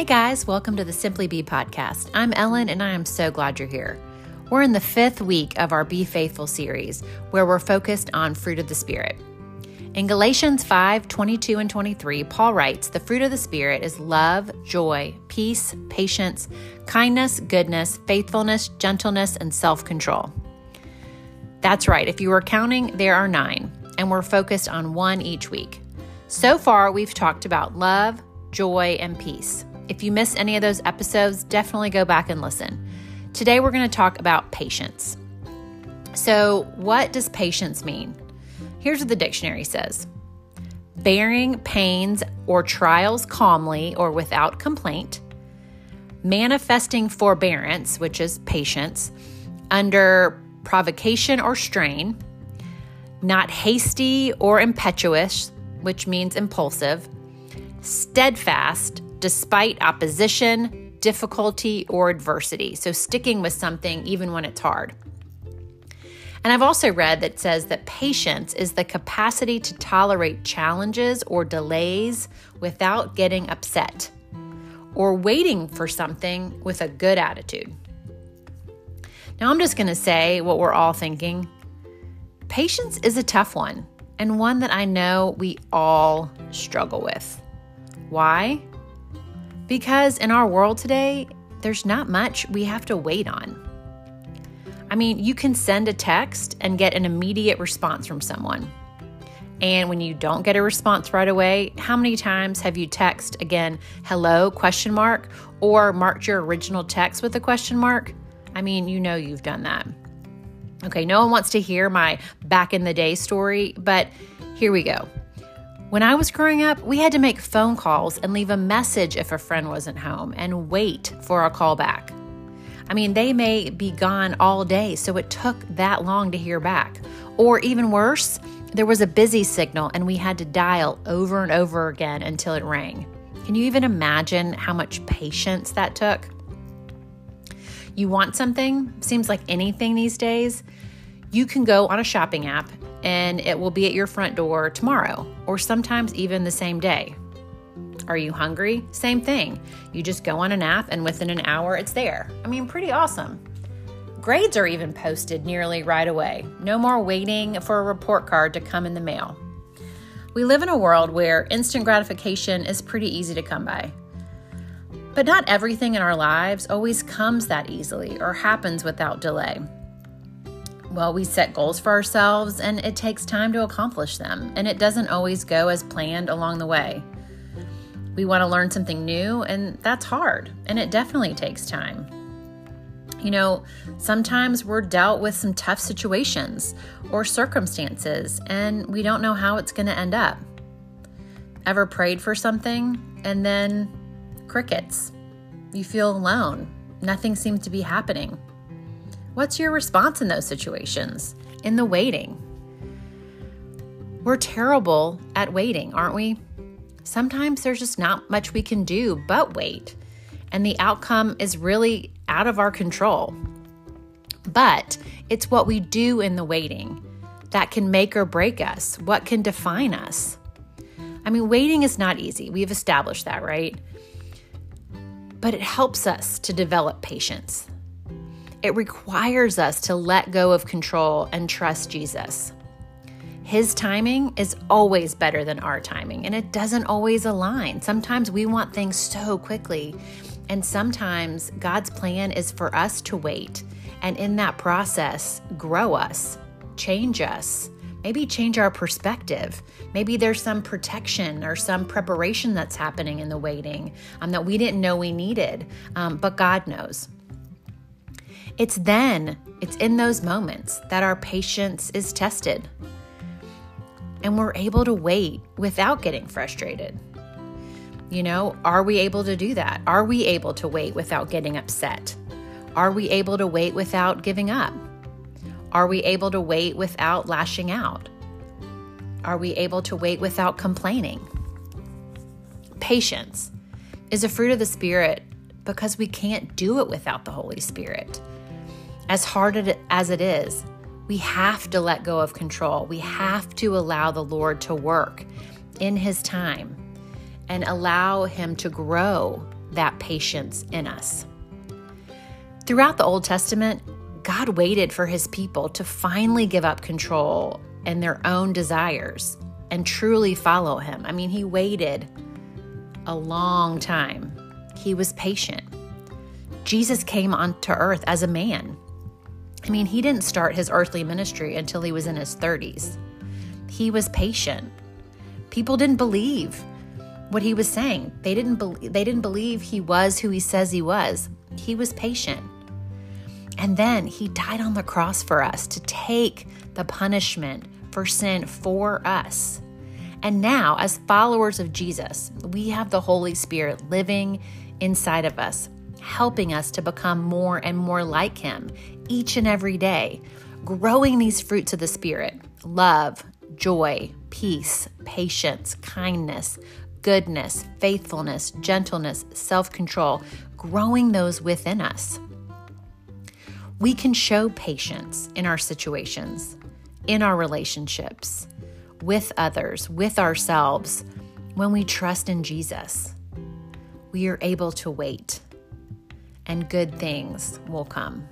Hey guys, welcome to the Simply Be podcast. I'm Ellen and I am so glad you're here. We're in the fifth week of our Be Faithful series where we're focused on fruit of the Spirit. In Galatians 5 22 and 23, Paul writes, The fruit of the Spirit is love, joy, peace, patience, kindness, goodness, faithfulness, gentleness, and self control. That's right, if you were counting, there are nine, and we're focused on one each week. So far, we've talked about love, joy, and peace. If you missed any of those episodes, definitely go back and listen. Today, we're going to talk about patience. So, what does patience mean? Here's what the dictionary says bearing pains or trials calmly or without complaint, manifesting forbearance, which is patience, under provocation or strain, not hasty or impetuous, which means impulsive, steadfast despite opposition, difficulty, or adversity. So, sticking with something even when it's hard. And I've also read that says that patience is the capacity to tolerate challenges or delays without getting upset or waiting for something with a good attitude. Now, I'm just going to say what we're all thinking. Patience is a tough one and one that I know we all struggle with. Why? Because in our world today, there's not much we have to wait on. I mean, you can send a text and get an immediate response from someone. And when you don't get a response right away, how many times have you text again, hello, question mark, or marked your original text with a question mark? I mean, you know you've done that. Okay, no one wants to hear my back in the day story, but here we go. When I was growing up, we had to make phone calls and leave a message if a friend wasn't home and wait for a call back. I mean, they may be gone all day, so it took that long to hear back. Or even worse, there was a busy signal and we had to dial over and over again until it rang. Can you even imagine how much patience that took? You want something, seems like anything these days, you can go on a shopping app and it will be at your front door tomorrow or sometimes even the same day. Are you hungry? Same thing. You just go on an app and within an hour it's there. I mean, pretty awesome. Grades are even posted nearly right away. No more waiting for a report card to come in the mail. We live in a world where instant gratification is pretty easy to come by. But not everything in our lives always comes that easily or happens without delay. Well, we set goals for ourselves and it takes time to accomplish them, and it doesn't always go as planned along the way. We want to learn something new, and that's hard, and it definitely takes time. You know, sometimes we're dealt with some tough situations or circumstances, and we don't know how it's going to end up. Ever prayed for something and then crickets? You feel alone. Nothing seems to be happening. What's your response in those situations? In the waiting? We're terrible at waiting, aren't we? sometimes there's just not much we can do but wait, and the outcome is really out of our control. But it's what we do in the waiting that can make or break us, what can define us. I mean, waiting is not easy. We've established that, right? But it helps us to develop patience. It requires us to let go of control and trust Jesus. His timing is always better than our timing, and it doesn't always align. Sometimes we want things so quickly, and sometimes God's plan is for us to wait and in that process, grow us, change us, maybe change our perspective. Maybe there's some protection or some preparation that's happening in the waiting um, that we didn't know we needed, um, but God knows. It's then, it's in those moments that our patience is tested and we're able to wait without getting frustrated. You know, are we able to do that? Are we able to wait without getting upset? Are we able to wait without giving up? Are we able to wait without lashing out? Are we able to wait without complaining? Patience is a fruit of the Spirit because we can't do it without the Holy Spirit. As hard as it is, we have to let go of control. We have to allow the Lord to work in His time and allow Him to grow that patience in us. Throughout the Old Testament, God waited for his people to finally give up control and their own desires and truly follow him. I mean, he waited a long time. He was patient. Jesus came onto earth as a man. I mean, he didn't start his earthly ministry until he was in his 30s. He was patient. People didn't believe what he was saying. They didn't believe they didn't believe he was who he says he was. He was patient. And then he died on the cross for us to take the punishment for sin for us. And now, as followers of Jesus, we have the Holy Spirit living inside of us, helping us to become more and more like Him each and every day, growing these fruits of the Spirit love, joy, peace, patience, kindness, goodness, faithfulness, gentleness, self control, growing those within us. We can show patience in our situations, in our relationships, with others, with ourselves, when we trust in Jesus. We are able to wait, and good things will come.